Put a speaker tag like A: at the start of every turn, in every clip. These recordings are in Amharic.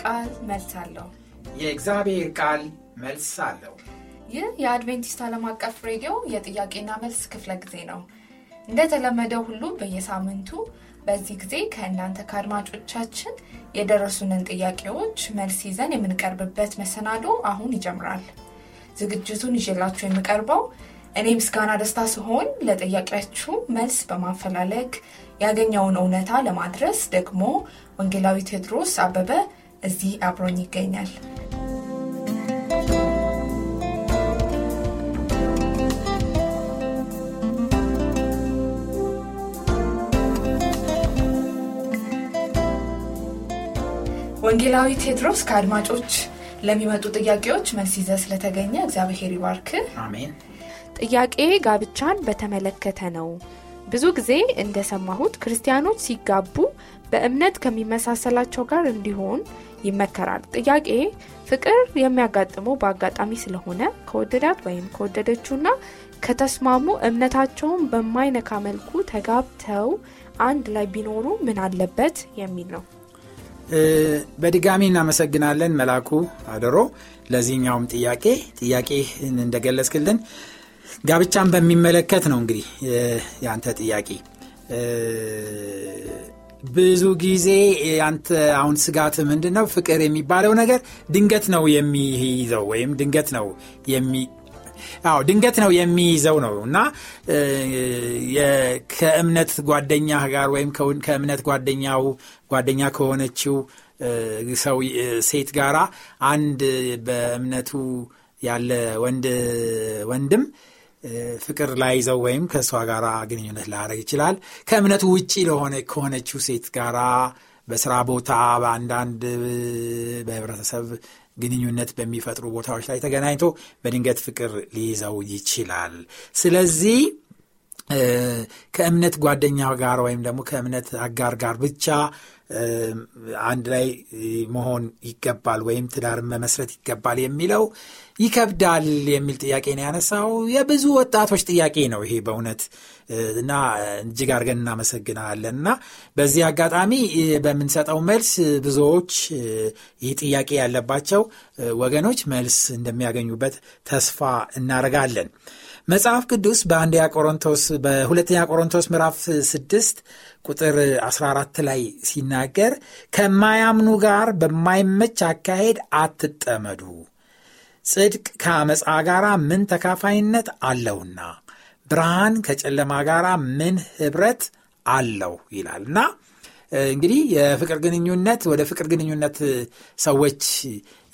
A: ቃል መልስ አለው።
B: የእግዚአብሔር ቃል መልስ አለው።
A: ይህ የአድቬንቲስት ዓለም አቀፍ ሬዲዮ የጥያቄና መልስ ክፍለ ጊዜ ነው። እንደተለመደው ሁሉ በየሳምንቱ በዚህ ጊዜ ከእናንተ ከአድማጮቻችን የደረሱንን ጥያቄዎች መልስ ይዘን የምንቀርብበት መሰናዶ አሁን ይጀምራል። ዝግጅቱን ይዤላችሁ የሚቀርበው እኔ ምስጋና ደስታ ሲሆን ለጥያቄያችሁ መልስ በማፈላለግ ያገኘውን እውነታ ለማድረስ ደግሞ ወንጌላዊ ቴዎድሮስ አበበ እዚህ አብሮኝ ይገኛል። ወንጌላዊ ቴዎድሮስ ከአድማጮች ለሚመጡ ጥያቄዎች መልስ ይዘ ስለተገኘ እግዚአብሔር ይባርክ።
B: አሜን።
C: ጥያቄ ጋብቻን በተመለከተ ነው። ብዙ ጊዜ እንደሰማሁት ክርስቲያኖች ሲጋቡ በእምነት ከሚመሳሰላቸው ጋር እንዲሆን ይመከራል። ጥያቄ ፍቅር የሚያጋጥመው በአጋጣሚ ስለሆነ ከወደዳት ወይም ከወደደችውና ከተስማሙ እምነታቸውን በማይነካ መልኩ ተጋብተው አንድ ላይ ቢኖሩ ምን አለበት የሚል ነው።
B: በድጋሚ እናመሰግናለን መላኩ አደሮ ለዚህኛውም ጥያቄ ጥያቄ እንደገለጽክልን ጋብቻን በሚመለከት ነው እንግዲህ የአንተ ጥያቄ ብዙ ጊዜ አንተ አሁን ስጋት ምንድን ነው ፍቅር የሚባለው ነገር ድንገት ነው የሚይዘው ወይም ድንገት ነው የሚ አዎ ድንገት ነው የሚይዘው ነው እና ከእምነት ጓደኛ ጋር ወይም ከእምነት ጓደኛው ጓደኛ ከሆነችው ሰው ሴት ጋራ አንድ በእምነቱ ያለ ወንድ ወንድም ፍቅር ላይዘው ወይም ከእሷ ጋር ግንኙነት ላያደረግ ይችላል። ከእምነቱ ውጪ ለሆነ ከሆነችው ሴት ጋራ በስራ ቦታ በአንዳንድ በህብረተሰብ ግንኙነት በሚፈጥሩ ቦታዎች ላይ ተገናኝቶ በድንገት ፍቅር ሊይዘው ይችላል። ስለዚህ ከእምነት ጓደኛ ጋር ወይም ደግሞ ከእምነት አጋር ጋር ብቻ አንድ ላይ መሆን ይገባል ወይም ትዳርን መመስረት ይገባል የሚለው ይከብዳል የሚል ጥያቄ ነው ያነሳው። የብዙ ወጣቶች ጥያቄ ነው ይሄ በእውነት እና እጅግ አድርገን እናመሰግናለን እና በዚህ አጋጣሚ በምንሰጠው መልስ ብዙዎች ይህ ጥያቄ ያለባቸው ወገኖች መልስ እንደሚያገኙበት ተስፋ እናደርጋለን። መጽሐፍ ቅዱስ በአንደኛ ቆሮንቶስ በሁለተኛ ቆሮንቶስ ምዕራፍ 6 ቁጥር 14 ላይ ሲናገር ከማያምኑ ጋር በማይመች አካሄድ አትጠመዱ፣ ጽድቅ ከአመፃ ጋር ምን ተካፋይነት አለውና ብርሃን ከጨለማ ጋር ምን ኅብረት አለው ይላል። እና እንግዲህ የፍቅር ግንኙነት ወደ ፍቅር ግንኙነት ሰዎች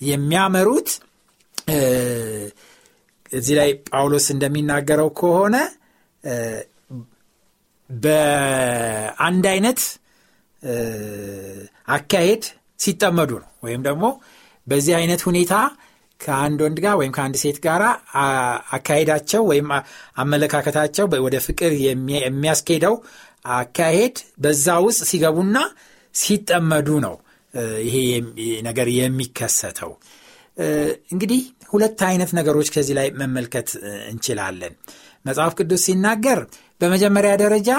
B: የሚያመሩት እዚህ ላይ ጳውሎስ እንደሚናገረው ከሆነ በአንድ አይነት አካሄድ ሲጠመዱ ነው ወይም ደግሞ በዚህ አይነት ሁኔታ ከአንድ ወንድ ጋር ወይም ከአንድ ሴት ጋር አካሄዳቸው ወይም አመለካከታቸው ወደ ፍቅር የሚያስኬደው አካሄድ በዛ ውስጥ ሲገቡና ሲጠመዱ ነው ይሄ ነገር የሚከሰተው። እንግዲህ ሁለት አይነት ነገሮች ከዚህ ላይ መመልከት እንችላለን። መጽሐፍ ቅዱስ ሲናገር በመጀመሪያ ደረጃ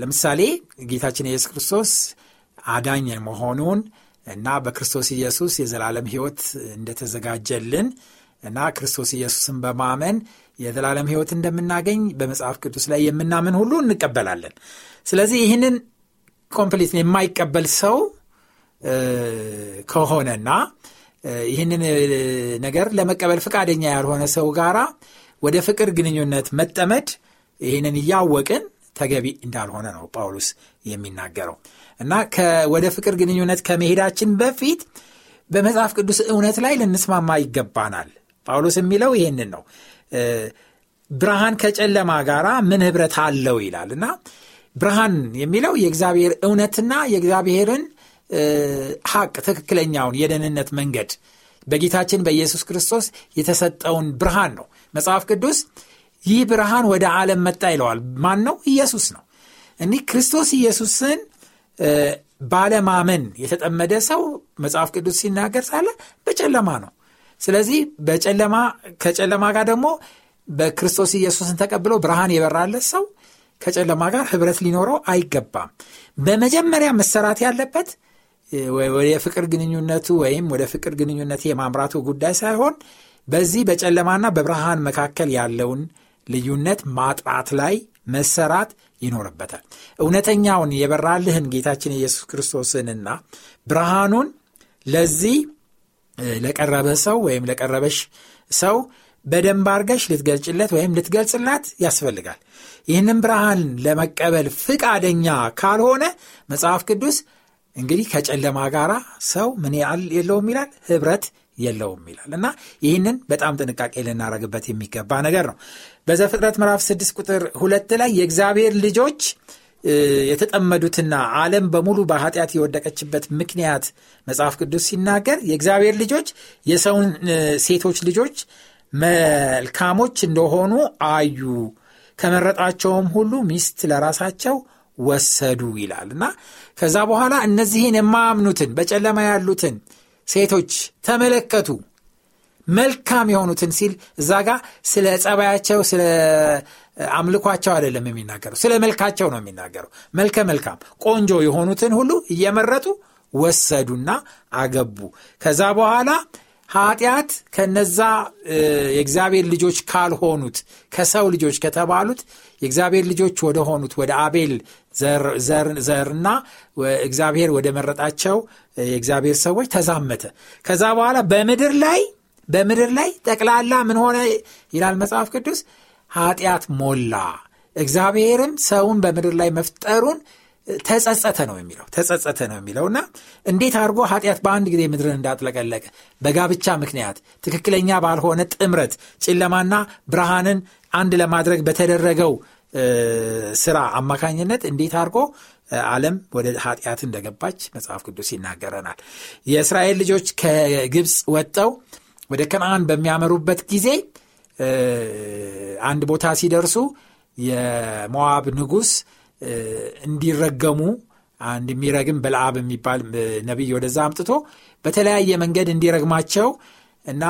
B: ለምሳሌ ጌታችን ኢየሱስ ክርስቶስ አዳኝ መሆኑን እና በክርስቶስ ኢየሱስ የዘላለም ሕይወት እንደተዘጋጀልን እና ክርስቶስ ኢየሱስን በማመን የዘላለም ሕይወት እንደምናገኝ በመጽሐፍ ቅዱስ ላይ የምናምን ሁሉ እንቀበላለን። ስለዚህ ይህንን complete የማይቀበል ሰው ከሆነና ይህንን ነገር ለመቀበል ፈቃደኛ ያልሆነ ሰው ጋራ ወደ ፍቅር ግንኙነት መጠመድ ይህንን እያወቅን ተገቢ እንዳልሆነ ነው ጳውሎስ የሚናገረው እና ወደ ፍቅር ግንኙነት ከመሄዳችን በፊት በመጽሐፍ ቅዱስ እውነት ላይ ልንስማማ ይገባናል። ጳውሎስ የሚለው ይህንን ነው። ብርሃን ከጨለማ ጋር ምን ህብረት አለው ይላል እና ብርሃን የሚለው የእግዚአብሔር እውነትና የእግዚአብሔርን ሐቅ ትክክለኛውን የደህንነት መንገድ በጌታችን በኢየሱስ ክርስቶስ የተሰጠውን ብርሃን ነው። መጽሐፍ ቅዱስ ይህ ብርሃን ወደ ዓለም መጣ ይለዋል። ማን ነው? ኢየሱስ ነው። እኒህ ክርስቶስ ኢየሱስን ባለማመን የተጠመደ ሰው መጽሐፍ ቅዱስ ሲናገር ሳለ በጨለማ ነው። ስለዚህ በጨለማ ከጨለማ ጋር ደግሞ በክርስቶስ ኢየሱስን ተቀብሎ ብርሃን የበራለት ሰው ከጨለማ ጋር ህብረት ሊኖረው አይገባም። በመጀመሪያ መሰራት ያለበት ወደ ፍቅር ግንኙነቱ ወይም ወደ ፍቅር ግንኙነት የማምራቱ ጉዳይ ሳይሆን በዚህ በጨለማና በብርሃን መካከል ያለውን ልዩነት ማጥራት ላይ መሰራት ይኖርበታል። እውነተኛውን የበራልህን ጌታችን ኢየሱስ ክርስቶስንና ብርሃኑን ለዚህ ለቀረበ ሰው ወይም ለቀረበሽ ሰው በደንብ አርገሽ ልትገልጭለት ወይም ልትገልጽላት ያስፈልጋል። ይህንም ብርሃን ለመቀበል ፍቃደኛ ካልሆነ መጽሐፍ ቅዱስ እንግዲህ ከጨለማ ጋር ሰው ምን ያህል የለውም ይላል? ህብረት የለውም ይላል። እና ይህንን በጣም ጥንቃቄ ልናደረግበት የሚገባ ነገር ነው። በዘፍጥረት ምዕራፍ 6 ቁጥር ሁለት ላይ የእግዚአብሔር ልጆች የተጠመዱትና ዓለም በሙሉ በኃጢአት የወደቀችበት ምክንያት መጽሐፍ ቅዱስ ሲናገር የእግዚአብሔር ልጆች የሰውን ሴቶች ልጆች መልካሞች እንደሆኑ አዩ፣ ከመረጣቸውም ሁሉ ሚስት ለራሳቸው ወሰዱ ይላል። እና ከዛ በኋላ እነዚህን የማያምኑትን በጨለማ ያሉትን ሴቶች ተመለከቱ። መልካም የሆኑትን ሲል እዛ ጋ ስለ ጸባያቸው ስለ አምልኳቸው አይደለም የሚናገረው ስለ መልካቸው ነው የሚናገረው። መልከ መልካም ቆንጆ የሆኑትን ሁሉ እየመረጡ ወሰዱና አገቡ። ከዛ በኋላ ኃጢአት ከነዛ የእግዚአብሔር ልጆች ካልሆኑት ከሰው ልጆች ከተባሉት የእግዚአብሔር ልጆች ወደ ሆኑት ወደ አቤል ዘርና እግዚአብሔር ወደ መረጣቸው የእግዚአብሔር ሰዎች ተዛመተ። ከዛ በኋላ በምድር ላይ በምድር ላይ ጠቅላላ ምን ሆነ ይላል መጽሐፍ ቅዱስ? ኃጢአት ሞላ። እግዚአብሔርም ሰውን በምድር ላይ መፍጠሩን ተጸጸተ ነው የሚለው ተጸጸተ ነው የሚለው እና እንዴት አድርጎ ኃጢአት በአንድ ጊዜ ምድርን እንዳጥለቀለቀ በጋብቻ ምክንያት ትክክለኛ ባልሆነ ጥምረት ጨለማና ብርሃንን አንድ ለማድረግ በተደረገው ስራ አማካኝነት እንዴት አድርጎ ዓለም ወደ ኃጢአት እንደገባች መጽሐፍ ቅዱስ ይናገረናል። የእስራኤል ልጆች ከግብፅ ወጠው ወደ ከነአን በሚያመሩበት ጊዜ አንድ ቦታ ሲደርሱ የሞዋብ ንጉሥ እንዲረገሙ አንድ የሚረግም በለዓብ የሚባል ነቢይ ወደዛ አምጥቶ በተለያየ መንገድ እንዲረግማቸው እና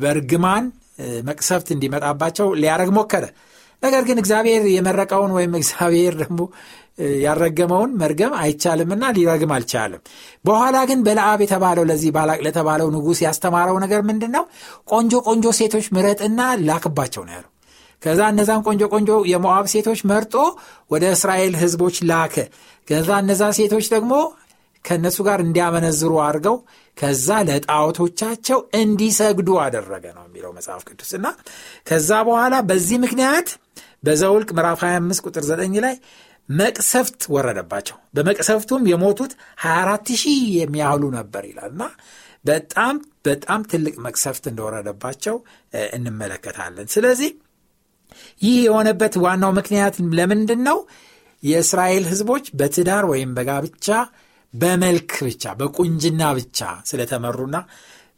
B: በእርግማን መቅሰፍት እንዲመጣባቸው ሊያረግ ሞከረ። ነገር ግን እግዚአብሔር የመረቀውን ወይም እግዚአብሔር ደግሞ ያረገመውን መርገም አይቻልምና ሊረግም አልቻልም። በኋላ ግን በለዓብ የተባለው ለዚህ ባላቅ ለተባለው ንጉሥ ያስተማረው ነገር ምንድን ነው? ቆንጆ ቆንጆ ሴቶች ምረጥና ላክባቸው ነው ያለው። ከዛ እነዛን ቆንጆ ቆንጆ የሞዓብ ሴቶች መርጦ ወደ እስራኤል ህዝቦች ላከ። ከዛ እነዛ ሴቶች ደግሞ ከእነሱ ጋር እንዲያመነዝሩ አድርገው ከዛ ለጣዖቶቻቸው እንዲሰግዱ አደረገ ነው የሚለው መጽሐፍ ቅዱስ እና ከዛ በኋላ በዚህ ምክንያት በዘውልቅ ምዕራፍ 25 ቁጥር 9 ላይ መቅሰፍት ወረደባቸው። በመቅሰፍቱም የሞቱት 24 ሺህ የሚያህሉ ነበር ይላል እና በጣም በጣም ትልቅ መቅሰፍት እንደወረደባቸው እንመለከታለን። ስለዚህ ይህ የሆነበት ዋናው ምክንያት ለምንድን ነው? የእስራኤል ህዝቦች በትዳር ወይም በጋብቻ በመልክ ብቻ በቁንጅና ብቻ ስለተመሩና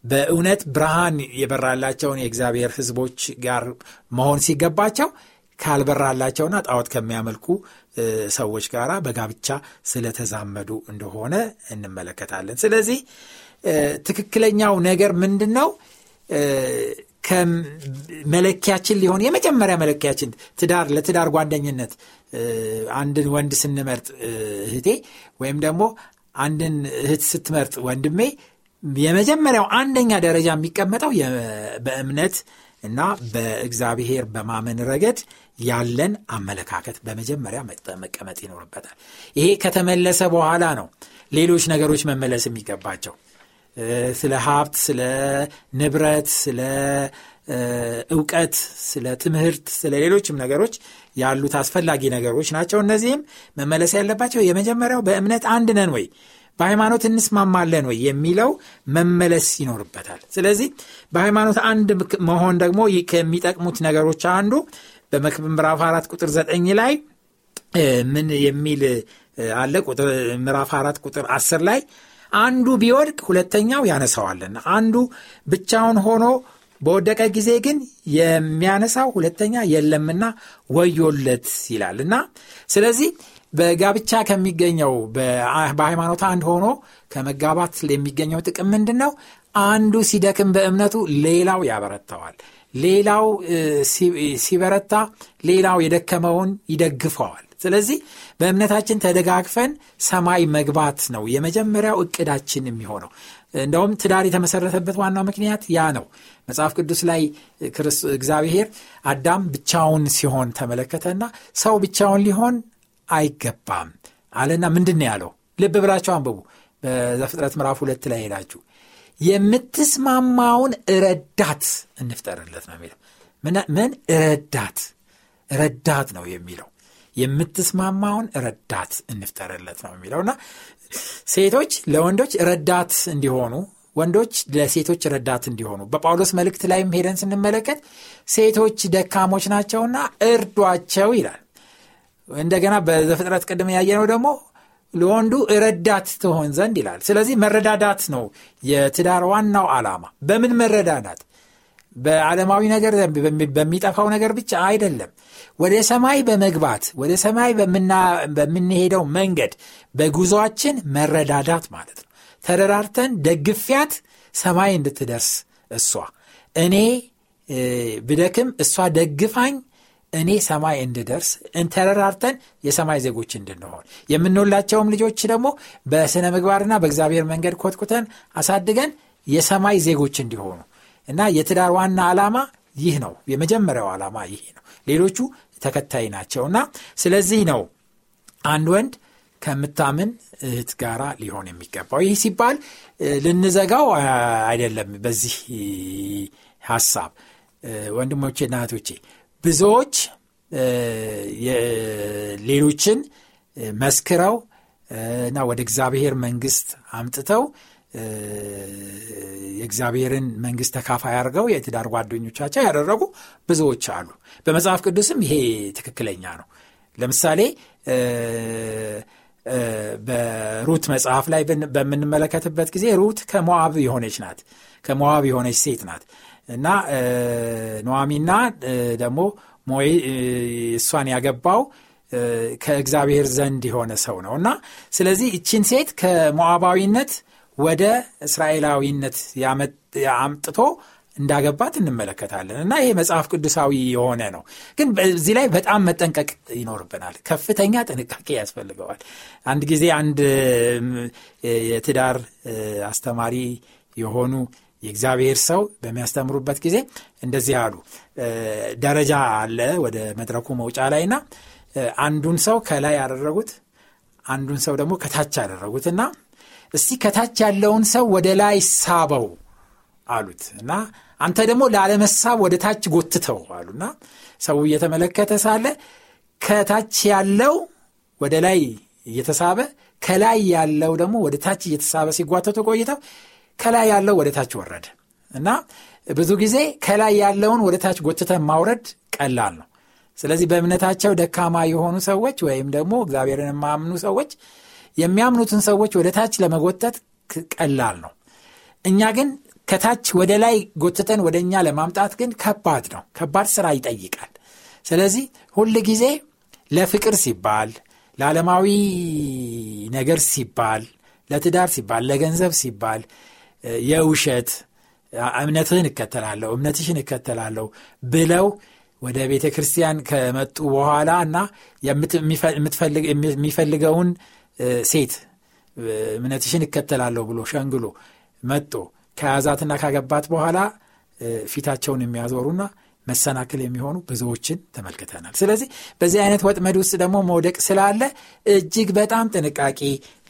B: በእውነት ብርሃን የበራላቸውን የእግዚአብሔር ህዝቦች ጋር መሆን ሲገባቸው ካልበራላቸውና ጣዖት ከሚያመልኩ ሰዎች ጋር በጋብቻ ስለተዛመዱ እንደሆነ እንመለከታለን። ስለዚህ ትክክለኛው ነገር ምንድን ነው? ከመለኪያችን ሊሆን የመጀመሪያ መለኪያችን ትዳር ለትዳር ጓደኝነት አንድን ወንድ ስንመርጥ እህቴ ወይም ደግሞ አንድን እህት ስትመርጥ ወንድሜ የመጀመሪያው አንደኛ ደረጃ የሚቀመጠው በእምነት እና በእግዚአብሔር በማመን ረገድ ያለን አመለካከት በመጀመሪያ መቀመጥ ይኖርበታል። ይሄ ከተመለሰ በኋላ ነው ሌሎች ነገሮች መመለስ የሚገባቸው። ስለ ሀብት፣ ስለ ንብረት፣ ስለ እውቀት፣ ስለ ትምህርት፣ ስለ ሌሎችም ነገሮች ያሉት አስፈላጊ ነገሮች ናቸው። እነዚህም መመለስ ያለባቸው የመጀመሪያው በእምነት አንድ ነን ወይ፣ በሃይማኖት እንስማማለን ወይ የሚለው መመለስ ይኖርበታል። ስለዚህ በሃይማኖት አንድ መሆን ደግሞ ከሚጠቅሙት ነገሮች አንዱ በመክብብ ምዕራፍ አራት ቁጥር ዘጠኝ ላይ ምን የሚል አለ? ምዕራፍ አራት ቁጥር አስር ላይ አንዱ ቢወድቅ ሁለተኛው ያነሳዋልና አንዱ ብቻውን ሆኖ በወደቀ ጊዜ ግን የሚያነሳው ሁለተኛ የለምና ወዮለት ይላል እና ስለዚህ በጋብቻ ከሚገኘው በሃይማኖት አንድ ሆኖ ከመጋባት የሚገኘው ጥቅም ምንድን ነው? አንዱ ሲደክም በእምነቱ ሌላው ያበረታዋል። ሌላው ሲበረታ ሌላው የደከመውን ይደግፈዋል። ስለዚህ በእምነታችን ተደጋግፈን ሰማይ መግባት ነው የመጀመሪያው እቅዳችን የሚሆነው። እንደውም ትዳር የተመሰረተበት ዋናው ምክንያት ያ ነው። መጽሐፍ ቅዱስ ላይ እግዚአብሔር አዳም ብቻውን ሲሆን ተመለከተና ሰው ብቻውን ሊሆን አይገባም አለና ምንድን ያለው? ልብ ብላችሁ አንብቡ። በዘፍጥረት ምዕራፍ ሁለት ላይ ሄዳችሁ የምትስማማውን ረዳት እንፍጠርለት ነው የሚለው። ምን ረዳት ረዳት ነው የሚለው የምትስማማውን ረዳት እንፍጠርለት ነው የሚለውና ሴቶች ለወንዶች ረዳት እንዲሆኑ ወንዶች ለሴቶች ረዳት እንዲሆኑ በጳውሎስ መልእክት ላይም ሄደን ስንመለከት ሴቶች ደካሞች ናቸውና እርዷቸው ይላል። እንደገና በዘፍጥረት ቅድም ያየነው ደግሞ ለወንዱ ረዳት ትሆን ዘንድ ይላል። ስለዚህ መረዳዳት ነው የትዳር ዋናው ዓላማ። በምን መረዳዳት? በዓለማዊ ነገር በሚጠፋው ነገር ብቻ አይደለም። ወደ ሰማይ በመግባት ወደ ሰማይ በምንሄደው መንገድ በጉዞአችን መረዳዳት ማለት ነው። ተረዳርተን ደግፊያት ሰማይ እንድትደርስ እሷ እኔ ብደክም እሷ ደግፋኝ እኔ ሰማይ እንድደርስ እንተረራርተን የሰማይ ዜጎች እንድንሆን የምንወላቸውም ልጆች ደግሞ በስነ ምግባርና በእግዚአብሔር መንገድ ኮትኩተን አሳድገን የሰማይ ዜጎች እንዲሆኑ እና የትዳር ዋና ዓላማ ይህ ነው። የመጀመሪያው ዓላማ ይህ ነው። ሌሎቹ ተከታይ ናቸውና ስለዚህ ነው አንድ ወንድ ከምታምን እህት ጋር ሊሆን የሚገባው። ይህ ሲባል ልንዘጋው አይደለም። በዚህ ሀሳብ ወንድሞቼና እህቶቼ ብዙዎች ሌሎችን መስክረው እና ወደ እግዚአብሔር መንግስት አምጥተው የእግዚአብሔርን መንግስት ተካፋይ አድርገው የትዳር ጓደኞቻቸው ያደረጉ ብዙዎች አሉ። በመጽሐፍ ቅዱስም ይሄ ትክክለኛ ነው። ለምሳሌ በሩት መጽሐፍ ላይ በምንመለከትበት ጊዜ ሩት ከሞዓብ የሆነች ናት። ከሞዓብ የሆነች ሴት ናት እና ኖዋሚና ደግሞ ሞይ እሷን ያገባው ከእግዚአብሔር ዘንድ የሆነ ሰው ነው እና ስለዚህ እችን ሴት ከሞዓባዊነት ወደ እስራኤላዊነት አምጥቶ እንዳገባት እንመለከታለን እና ይሄ መጽሐፍ ቅዱሳዊ የሆነ ነው። ግን በዚህ ላይ በጣም መጠንቀቅ ይኖርብናል። ከፍተኛ ጥንቃቄ ያስፈልገዋል። አንድ ጊዜ አንድ የትዳር አስተማሪ የሆኑ የእግዚአብሔር ሰው በሚያስተምሩበት ጊዜ እንደዚህ አሉ። ደረጃ አለ ወደ መድረኩ መውጫ ላይ እና አንዱን ሰው ከላይ ያደረጉት፣ አንዱን ሰው ደግሞ ከታች ያደረጉት እና እስቲ ከታች ያለውን ሰው ወደ ላይ ሳበው አሉት እና አንተ ደግሞ ላለመሳብ ወደ ታች ጎትተው አሉና ሰው እየተመለከተ ሳለ ከታች ያለው ወደ ላይ እየተሳበ ከላይ ያለው ደግሞ ወደ ታች እየተሳበ ሲጓተቱ ቆይተው ከላይ ያለው ወደ ታች ወረደ እና ብዙ ጊዜ ከላይ ያለውን ወደ ታች ጎትተን ማውረድ ቀላል ነው። ስለዚህ በእምነታቸው ደካማ የሆኑ ሰዎች ወይም ደግሞ እግዚአብሔርን የማያምኑ ሰዎች የሚያምኑትን ሰዎች ወደ ታች ለመጎተት ቀላል ነው። እኛ ግን ከታች ወደ ላይ ጎትተን ወደ እኛ ለማምጣት ግን ከባድ ነው። ከባድ ስራ ይጠይቃል። ስለዚህ ሁል ጊዜ ለፍቅር ሲባል፣ ለዓለማዊ ነገር ሲባል፣ ለትዳር ሲባል፣ ለገንዘብ ሲባል የውሸት እምነትህን እከተላለሁ እምነትሽን እከተላለሁ ብለው ወደ ቤተ ክርስቲያን ከመጡ በኋላ እና የሚፈልገውን ሴት እምነትሽን እከተላለሁ ብሎ ሸንግሎ መጦ ከያዛትና ካገባት በኋላ ፊታቸውን የሚያዞሩና መሰናክል የሚሆኑ ብዙዎችን ተመልክተናል። ስለዚህ በዚህ አይነት ወጥመድ ውስጥ ደግሞ መውደቅ ስላለ እጅግ በጣም ጥንቃቄ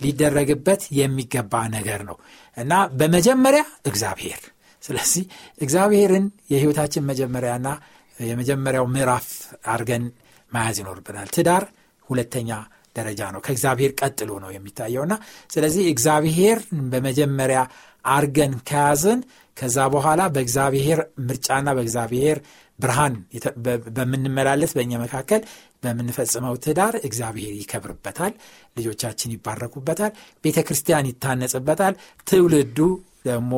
B: ሊደረግበት የሚገባ ነገር ነው እና በመጀመሪያ እግዚአብሔር ስለዚህ እግዚአብሔርን የህይወታችን መጀመሪያና የመጀመሪያው ምዕራፍ አድርገን መያዝ ይኖርብናል። ትዳር ሁለተኛ ደረጃ ነው። ከእግዚአብሔር ቀጥሎ ነው የሚታየውና ስለዚህ እግዚአብሔር በመጀመሪያ አርገን ከያዝን ከዛ በኋላ በእግዚአብሔር ምርጫና በእግዚአብሔር ብርሃን በምንመላለስ በእኛ መካከል በምንፈጽመው ትዳር እግዚአብሔር ይከብርበታል ልጆቻችን ይባረኩበታል ቤተ ክርስቲያን ይታነጽበታል ትውልዱ ደግሞ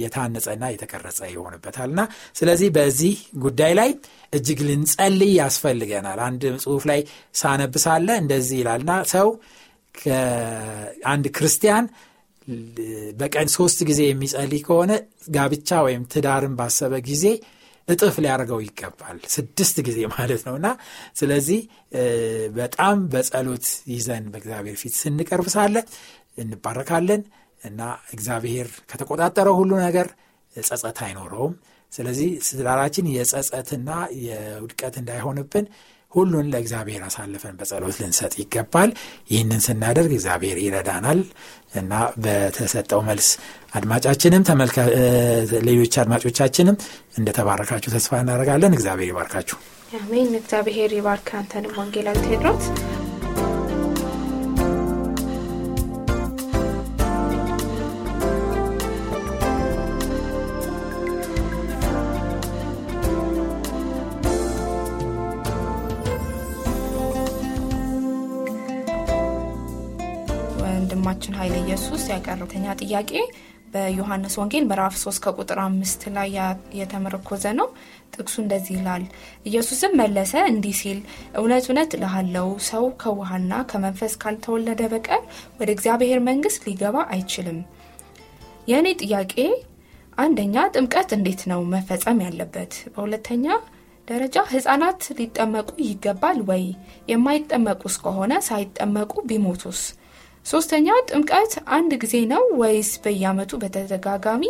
B: የታነጸና የተቀረጸ ይሆንበታልና ስለዚህ በዚህ ጉዳይ ላይ እጅግ ልንጸልይ ያስፈልገናል። አንድ ጽሁፍ ላይ ሳነብሳለ እንደዚህ ይላልና ሰው አንድ ክርስቲያን በቀን ሶስት ጊዜ የሚጸልይ ከሆነ ጋብቻ ወይም ትዳርን ባሰበ ጊዜ እጥፍ ሊያደርገው ይገባል። ስድስት ጊዜ ማለት ነው እና ስለዚህ በጣም በጸሎት ይዘን በእግዚአብሔር ፊት ስንቀርብ ሳለ እንባረካለን እና እግዚአብሔር ከተቆጣጠረው ሁሉ ነገር ጸጸት አይኖረውም። ስለዚህ ትዳራችን የጸጸትና የውድቀት እንዳይሆንብን ሁሉን ለእግዚአብሔር አሳልፈን በጸሎት ልንሰጥ ይገባል። ይህንን ስናደርግ እግዚአብሔር ይረዳናል እና በተሰጠው መልስ አድማጫችንም ሌሎች አድማጮቻችንም እንደተባረካችሁ ተስፋ እናደርጋለን። እግዚአብሔር ይባርካችሁ።
C: አሜን። እግዚአብሔር ይባርክ። አንተንም ወንጌላዊ ቴድሮስ ኢየሱስ ያቀረበተኛ ጥያቄ በዮሐንስ ወንጌል ምዕራፍ 3 ከቁጥር አምስት ላይ የተመረኮዘ ነው። ጥቅሱ እንደዚህ ይላል። ኢየሱስም መለሰ እንዲህ ሲል እውነት እውነት እልሃለሁ ሰው ከውሃና ከመንፈስ ካልተወለደ በቀር ወደ እግዚአብሔር መንግስት ሊገባ አይችልም። የእኔ ጥያቄ አንደኛ ጥምቀት እንዴት ነው መፈጸም ያለበት? በሁለተኛ ደረጃ ህጻናት ሊጠመቁ ይገባል ወይ? የማይጠመቁ እስከሆነ ሳይጠመቁ ቢሞቱስ ሶስተኛ ጥምቀት አንድ ጊዜ ነው ወይስ በየአመቱ በተደጋጋሚ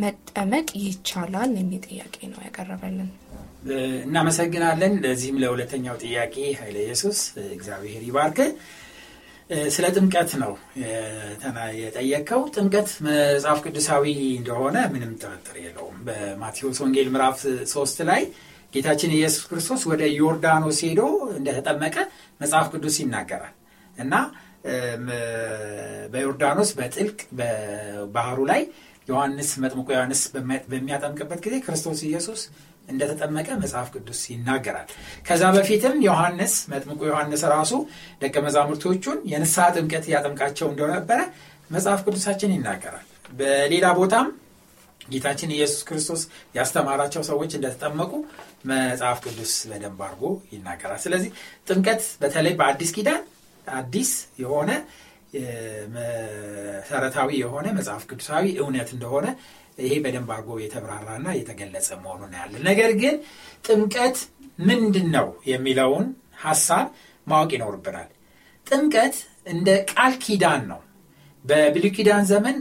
C: መጠመቅ ይቻላል? የሚል ጥያቄ ነው ያቀረበልን።
B: እናመሰግናለን። ለዚህም ለሁለተኛው ጥያቄ ኃይለ ኢየሱስ እግዚአብሔር ይባርክ። ስለ ጥምቀት ነው የጠየቀው ጥምቀት መጽሐፍ ቅዱሳዊ እንደሆነ ምንም ጥርጥር የለውም። በማቴዎስ ወንጌል ምዕራፍ ሶስት ላይ ጌታችን ኢየሱስ ክርስቶስ ወደ ዮርዳኖስ ሄዶ እንደተጠመቀ መጽሐፍ ቅዱስ ይናገራል። እና በዮርዳኖስ በጥልቅ በባህሩ ላይ ዮሐንስ መጥምቆ ዮሐንስ በሚያጠምቅበት ጊዜ ክርስቶስ ኢየሱስ እንደተጠመቀ መጽሐፍ ቅዱስ ይናገራል። ከዛ በፊትም ዮሐንስ መጥምቁ ዮሐንስ ራሱ ደቀ መዛሙርቶቹን የንስሐ ጥምቀት ያጠምቃቸው እንደነበረ መጽሐፍ ቅዱሳችን ይናገራል። በሌላ ቦታም ጌታችን ኢየሱስ ክርስቶስ ያስተማራቸው ሰዎች እንደተጠመቁ መጽሐፍ ቅዱስ በደንብ አድርጎ ይናገራል። ስለዚህ ጥምቀት በተለይ በአዲስ ኪዳን አዲስ የሆነ መሰረታዊ የሆነ መጽሐፍ ቅዱሳዊ እውነት እንደሆነ ይሄ በደንብ አድርጎ የተብራራና የተገለጸ መሆኑን ያለን ነገር ግን ጥምቀት ምንድን ነው የሚለውን ሀሳብ ማወቅ ይኖርብናል። ጥምቀት እንደ ቃል ኪዳን ነው። በብሉ ኪዳን ዘመን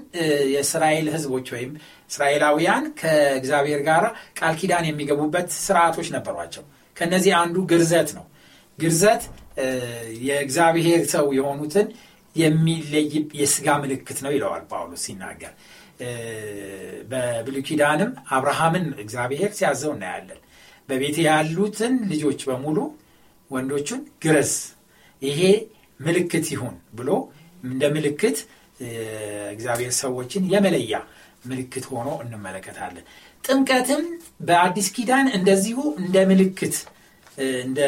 B: የእስራኤል ህዝቦች ወይም እስራኤላውያን ከእግዚአብሔር ጋር ቃል ኪዳን የሚገቡበት ስርዓቶች ነበሯቸው። ከነዚህ አንዱ ግርዘት ነው ግርዘት የእግዚአብሔር ሰው የሆኑትን የሚለይ የስጋ ምልክት ነው ይለዋል ጳውሎስ ሲናገር። በብሉ ኪዳንም አብርሃምን እግዚአብሔር ሲያዘው እናያለን። በቤት ያሉትን ልጆች በሙሉ ወንዶቹን ግረዝ ይሄ ምልክት ይሁን ብሎ እንደ ምልክት እግዚአብሔር ሰዎችን የመለያ ምልክት ሆኖ እንመለከታለን። ጥምቀትም በአዲስ ኪዳን እንደዚሁ እንደ ምልክት እንደ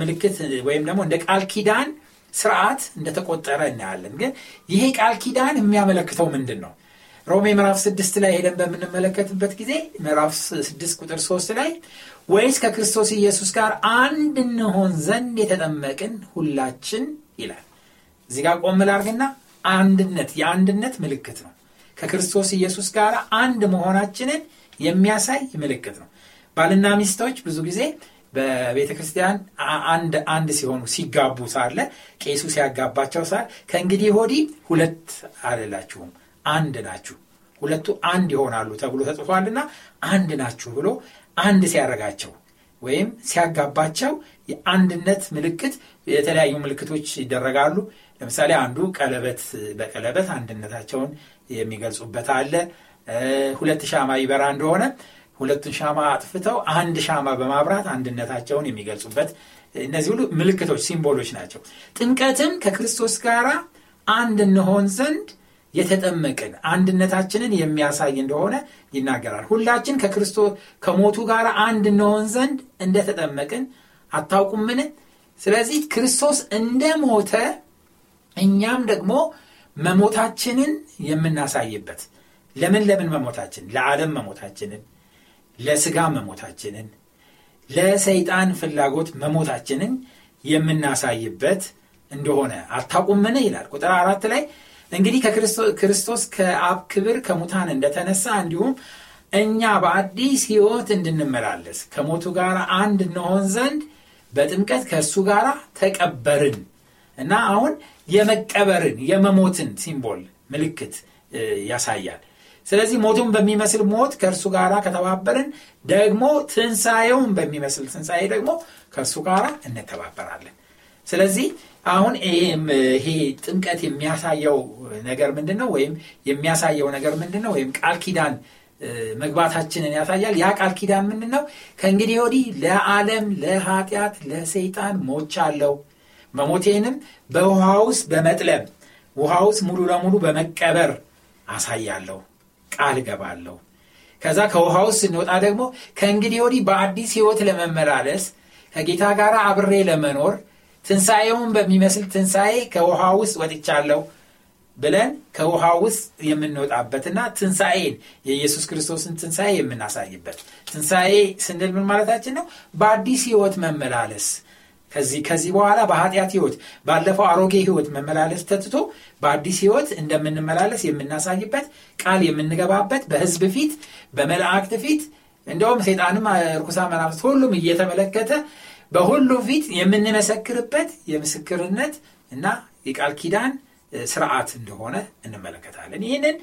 B: ምልክት ወይም ደግሞ እንደ ቃል ኪዳን ስርዓት እንደተቆጠረ እናያለን። ግን ይሄ ቃል ኪዳን የሚያመለክተው ምንድን ነው ሮሜ ምዕራፍ ስድስት ላይ ሄደን በምንመለከትበት ጊዜ ምዕራፍ ስድስት ቁጥር ሶስት ላይ ወይስ ከክርስቶስ ኢየሱስ ጋር አንድ እንሆን ዘንድ የተጠመቅን ሁላችን ይላል። እዚህ ጋር ቆም ላርግና አንድነት የአንድነት ምልክት ነው። ከክርስቶስ ኢየሱስ ጋር አንድ መሆናችንን የሚያሳይ ምልክት ነው። ባልና ሚስቶች ብዙ ጊዜ በቤተ ክርስቲያን አንድ አንድ ሲሆኑ ሲጋቡ ሳለ ቄሱ ሲያጋባቸው ሳል ከእንግዲህ ወዲህ ሁለት አልላችሁም አንድ ናችሁ። ሁለቱ አንድ ይሆናሉ ተብሎ ተጽፏልና አንድ ናችሁ ብሎ አንድ ሲያረጋቸው ወይም ሲያጋባቸው የአንድነት ምልክት የተለያዩ ምልክቶች ይደረጋሉ። ለምሳሌ አንዱ ቀለበት በቀለበት አንድነታቸውን የሚገልጹበት አለ። ሁለት ሻማ ይበራ እንደሆነ ሁለቱን ሻማ አጥፍተው አንድ ሻማ በማብራት አንድነታቸውን የሚገልጹበት እነዚህ ሁሉ ምልክቶች ሲምቦሎች ናቸው። ጥምቀትም ከክርስቶስ ጋር አንድ እንሆን ዘንድ የተጠመቅን አንድነታችንን የሚያሳይ እንደሆነ ይናገራል። ሁላችን ከክርስቶስ ከሞቱ ጋር አንድ እንሆን ዘንድ እንደተጠመቅን አታውቁምን? ስለዚህ ክርስቶስ እንደሞተ እኛም ደግሞ መሞታችንን የምናሳይበት ለምን ለምን መሞታችን? ለዓለም መሞታችንን ለስጋ መሞታችንን ለሰይጣን ፍላጎት መሞታችንን የምናሳይበት እንደሆነ አታቁምን ይላል ቁጥር አራት ላይ እንግዲህ ክርስቶስ ከአብ ክብር ከሙታን እንደተነሳ እንዲሁም እኛ በአዲስ ህይወት እንድንመላለስ ከሞቱ ጋር አንድ እንሆን ዘንድ በጥምቀት ከእሱ ጋር ተቀበርን። እና አሁን የመቀበርን የመሞትን ሲምቦል ምልክት ያሳያል ስለዚህ ሞቱን በሚመስል ሞት ከእርሱ ጋር ከተባበርን ደግሞ ትንሣኤውን በሚመስል ትንሣኤ ደግሞ ከእርሱ ጋር እንተባበራለን። ስለዚህ አሁን ይሄ ጥምቀት የሚያሳየው ነገር ምንድን ነው ወይም የሚያሳየው ነገር ምንድን ነው ወይም ቃል ኪዳን መግባታችንን ያሳያል። ያ ቃል ኪዳን ምንድን ነው ከእንግዲህ ወዲህ ለዓለም ለኃጢአት ለሰይጣን ሞች አለው መሞቴንም በውሃ ውስጥ በመጥለም ውሃ ውስጥ ሙሉ ለሙሉ በመቀበር አሳያለሁ ቃል ገባለሁ ከዛ ከውሃ ውስጥ ስንወጣ ደግሞ ከእንግዲህ ወዲህ በአዲስ ህይወት ለመመላለስ ከጌታ ጋር አብሬ ለመኖር ትንሣኤውን በሚመስል ትንሣኤ ከውሃ ውስጥ ወጥቻለሁ ብለን ከውሃ ውስጥ የምንወጣበትና ትንሣኤን የኢየሱስ ክርስቶስን ትንሣኤ የምናሳይበት። ትንሣኤ ስንል ምን ማለታችን ነው? በአዲስ ህይወት መመላለስ ከዚህ ከዚህ በኋላ በኃጢአት ህይወት ባለፈው አሮጌ ህይወት መመላለስ ተትቶ በአዲስ ህይወት እንደምንመላለስ የምናሳይበት ቃል የምንገባበት በህዝብ ፊት በመላእክት ፊት እንደውም ሴጣንም ርኩሳ መናፍስት ሁሉም እየተመለከተ በሁሉ ፊት የምንመሰክርበት የምስክርነት እና የቃል ኪዳን ስርዓት እንደሆነ እንመለከታለን። ይህንን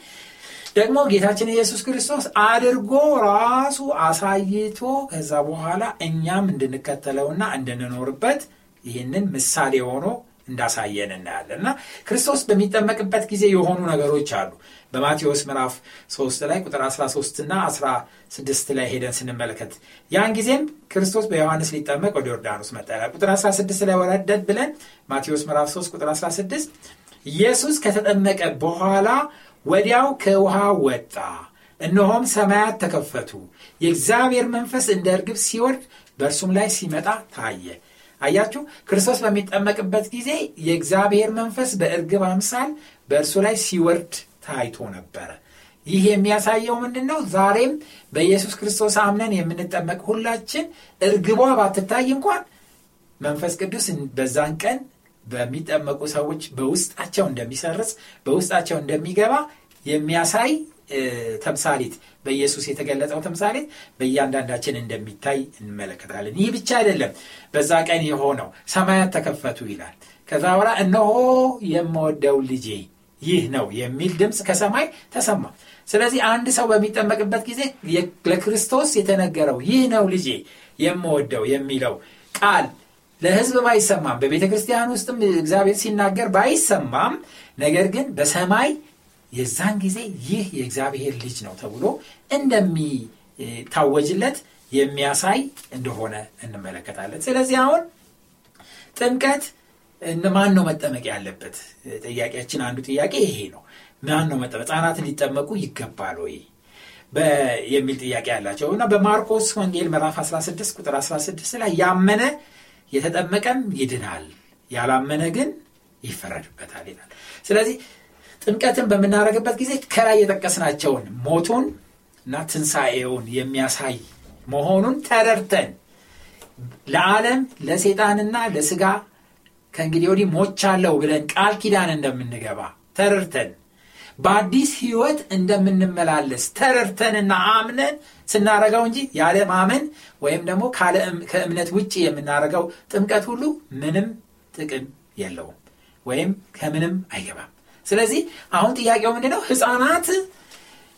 B: ደግሞ ጌታችን ኢየሱስ ክርስቶስ አድርጎ ራሱ አሳይቶ ከዛ በኋላ እኛም እንድንከተለውና እንድንኖርበት ይህንን ምሳሌ ሆኖ እንዳሳየን እናያለን። እና ክርስቶስ በሚጠመቅበት ጊዜ የሆኑ ነገሮች አሉ። በማቴዎስ ምዕራፍ 3 ላይ ቁጥር 13 እና 16 ላይ ሄደን ስንመለከት ያን ጊዜም ክርስቶስ በዮሐንስ ሊጠመቅ ወደ ዮርዳኖስ መጣ። ቁጥር 16 ላይ ወረደድ ብለን ማቴዎስ ምዕራፍ 3 ቁጥር 16 ኢየሱስ ከተጠመቀ በኋላ ወዲያው ከውሃ ወጣ። እነሆም ሰማያት ተከፈቱ። የእግዚአብሔር መንፈስ እንደ እርግብ ሲወርድ በእርሱም ላይ ሲመጣ ታየ። አያችሁ ክርስቶስ በሚጠመቅበት ጊዜ የእግዚአብሔር መንፈስ በእርግብ አምሳል በእርሱ ላይ ሲወርድ ታይቶ ነበረ ይህ የሚያሳየው ምንድን ነው ዛሬም በኢየሱስ ክርስቶስ አምነን የምንጠመቅ ሁላችን እርግቧ ባትታይ እንኳን መንፈስ ቅዱስ በዛን ቀን በሚጠመቁ ሰዎች በውስጣቸው እንደሚሰርጽ በውስጣቸው እንደሚገባ የሚያሳይ ተምሳሌት በኢየሱስ የተገለጸው ተምሳሌት በእያንዳንዳችን እንደሚታይ እንመለከታለን። ይህ ብቻ አይደለም። በዛ ቀን የሆነው ሰማያት ተከፈቱ ይላል። ከዛ በኋላ እነሆ የምወደው ልጄ ይህ ነው የሚል ድምፅ ከሰማይ ተሰማ። ስለዚህ አንድ ሰው በሚጠመቅበት ጊዜ ለክርስቶስ የተነገረው ይህ ነው ልጄ የምወደው የሚለው ቃል ለህዝብ ባይሰማም በቤተ ክርስቲያን ውስጥም እግዚአብሔር ሲናገር ባይሰማም ነገር ግን በሰማይ የዛን ጊዜ ይህ የእግዚአብሔር ልጅ ነው ተብሎ እንደሚታወጅለት የሚያሳይ እንደሆነ እንመለከታለን። ስለዚህ አሁን ጥምቀት ማን ነው መጠመቅ ያለበት? ጥያቄያችን አንዱ ጥያቄ ይሄ ነው። ማን ነው መጠመቅ? ህጻናት ሊጠመቁ ይገባል ወይ? የሚል ጥያቄ ያላቸው እና በማርቆስ ወንጌል ምዕራፍ 16 ቁጥር 16 ላይ ያመነ የተጠመቀም ይድናል ያላመነ ግን ይፈረድበታል ይላል። ስለዚህ ጥምቀትን በምናደረግበት ጊዜ ከላይ የጠቀስናቸውን ሞቱን እና ትንሣኤውን የሚያሳይ መሆኑን ተረድተን ለዓለም ለሴጣንና ለስጋ ከእንግዲህ ወዲህ ሞቻለሁ ብለን ቃል ኪዳን እንደምንገባ ተረድተን በአዲስ ህይወት እንደምንመላለስ ተረድተንና አምነን ስናረገው እንጂ ያለ ማመን ወይም ደግሞ ከእምነት ውጭ የምናደርገው ጥምቀት ሁሉ ምንም ጥቅም የለውም ወይም ከምንም አይገባም። ስለዚህ አሁን ጥያቄው ምንድ ነው ህፃናት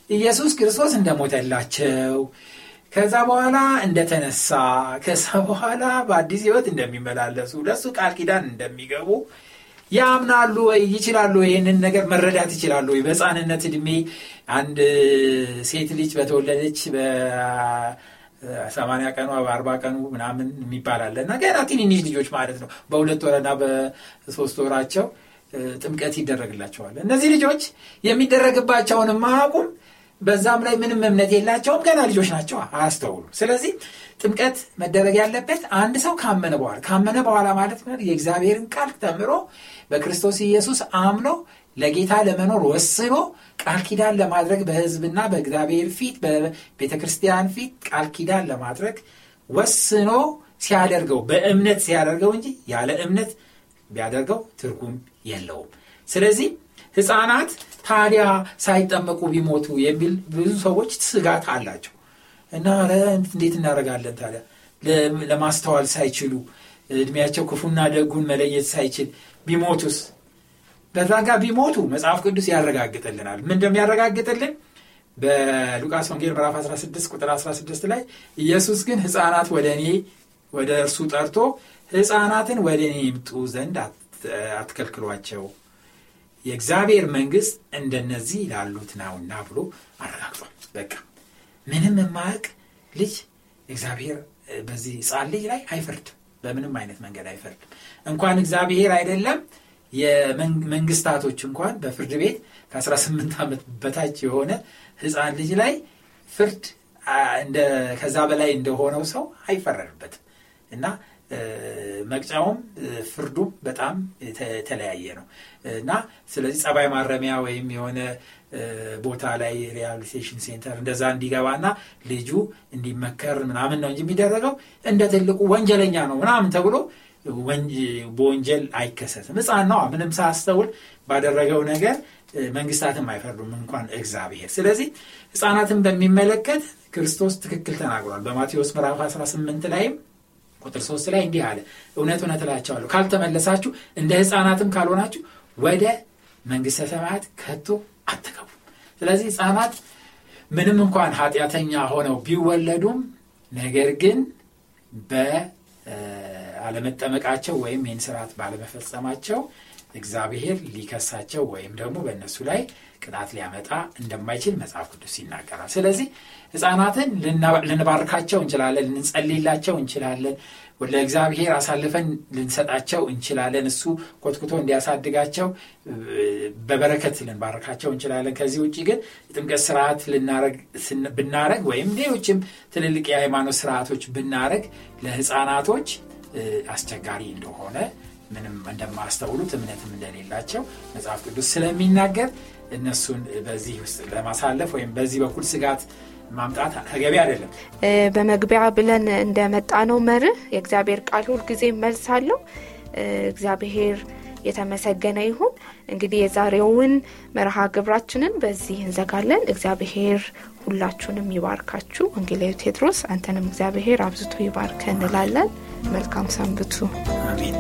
B: ኢየሱስ ክርስቶስ እንደሞተላቸው ከዛ በኋላ እንደተነሳ ከዛ በኋላ በአዲስ ህይወት እንደሚመላለሱ ለሱ ቃል ኪዳን እንደሚገቡ ያምናሉ ወይ? ይችላሉ ይህንን ነገር መረዳት ይችላሉ ወይ? በህፃንነት እድሜ አንድ ሴት ልጅ በተወለደች በሰማንያ ቀኗ በአርባ ቀኑ ምናምን የሚባል እና ገና ትንንሽ ልጆች ማለት ነው። በሁለት ወረና በሶስት ወራቸው ጥምቀት ይደረግላቸዋል። እነዚህ ልጆች የሚደረግባቸውን ማያውቁም በዛም ላይ ምንም እምነት የላቸውም። ገና ልጆች ናቸው። አያስተውሉ ስለዚህ ጥምቀት መደረግ ያለበት አንድ ሰው ካመነ በኋላ ካመነ በኋላ ማለት የእግዚአብሔርን ቃል ተምሮ በክርስቶስ ኢየሱስ አምኖ ለጌታ ለመኖር ወስኖ ቃል ኪዳን ለማድረግ በህዝብና በእግዚአብሔር ፊት በቤተ ክርስቲያን ፊት ቃል ኪዳን ለማድረግ ወስኖ ሲያደርገው በእምነት ሲያደርገው እንጂ ያለ እምነት ቢያደርገው ትርጉም የለውም። ስለዚህ ህፃናት ታዲያ ሳይጠመቁ ቢሞቱ የሚል ብዙ ሰዎች ስጋት አላቸው። እና እንዴት እናደርጋለን ታዲያ? ለማስተዋል ሳይችሉ እድሜያቸው ክፉና ደጉን መለየት ሳይችል ቢሞቱስ? በዛ ጋር ቢሞቱ መጽሐፍ ቅዱስ ያረጋግጥልናል። ምን እንደሚያረጋግጥልን? በሉቃስ ወንጌል ምዕራፍ 16 ቁጥር 16 ላይ ኢየሱስ ግን ህፃናት ወደ እኔ ወደ እርሱ ጠርቶ ህፃናትን ወደ እኔ ይምጡ ዘንድ አትከልክሏቸው የእግዚአብሔር መንግስት እንደነዚህ ላሉት ነውና ብሎ አረጋግጧል። በቃ ምንም የማያውቅ ልጅ እግዚአብሔር በዚህ ህፃን ልጅ ላይ አይፈርድም። በምንም አይነት መንገድ አይፈርድም። እንኳን እግዚአብሔር አይደለም የመንግስታቶች እንኳን በፍርድ ቤት ከ18 ዓመት በታች የሆነ ህፃን ልጅ ላይ ፍርድ ከዛ በላይ እንደሆነው ሰው አይፈረድበትም። እና መቅጫውም ፍርዱም በጣም የተለያየ ነው። እና ስለዚህ ጸባይ ማረሚያ ወይም የሆነ ቦታ ላይ rehabilitation center እንደዛ እንዲገባና ልጁ እንዲመከር ምናምን ነው እንጂ የሚደረገው እንደ ትልቁ ወንጀለኛ ነው ምናምን ተብሎ በወንጀል አይከሰስም ህፃን ነው ምንም ሳያስተውል ባደረገው ነገር መንግስታትም አይፈርዱም እንኳን እግዚአብሔር። ስለዚህ ህፃናትን በሚመለከት ክርስቶስ ትክክል ተናግሯል። በማቴዎስ ምዕራፍ 18 ላይም ቁጥር ሶስት ላይ እንዲህ አለ። እውነት እውነት እላቸዋለሁ ካልተመለሳችሁ እንደ ህፃናትም ካልሆናችሁ ወደ መንግስተ ሰማያት ከቶ አትገቡ ስለዚህ ህፃናት ምንም እንኳን ኃጢአተኛ ሆነው ቢወለዱም ነገር ግን በአለመጠመቃቸው ወይም ይህን ስርዓት ባለመፈጸማቸው እግዚአብሔር ሊከሳቸው ወይም ደግሞ በእነሱ ላይ ቅጣት ሊያመጣ እንደማይችል መጽሐፍ ቅዱስ ይናገራል። ስለዚህ ህፃናትን ልንባርካቸው እንችላለን ልንጸልላቸው እንችላለን ለእግዚአብሔር አሳልፈን ልንሰጣቸው እንችላለን። እሱ ኮትኩቶ እንዲያሳድጋቸው በበረከት ልንባርካቸው እንችላለን። ከዚህ ውጭ ግን የጥምቀት ስርዓት ብናረግ ወይም ሌሎችም ትልልቅ የሃይማኖት ስርዓቶች ብናረግ ለህፃናቶች አስቸጋሪ እንደሆነ ምንም እንደማያስተውሉት እምነትም እንደሌላቸው መጽሐፍ ቅዱስ ስለሚናገር እነሱን በዚህ ውስጥ ለማሳለፍ ወይም በዚህ በኩል ስጋት ማምጣት ተገቢ አይደለም።
C: በመግቢያ ብለን እንደመጣ ነው መርህ የእግዚአብሔር ቃል ሁልጊዜ መልስ አለው። እግዚአብሔር የተመሰገነ ይሁን። እንግዲህ የዛሬውን መርሃ ግብራችንን በዚህ እንዘጋለን። እግዚአብሔር ሁላችሁንም ይባርካችሁ። ወንጌላዊ ቴድሮስ አንተንም እግዚአብሔር አብዝቶ ይባርከ እንላለን። መልካም ሰንብቱ።
B: አሜን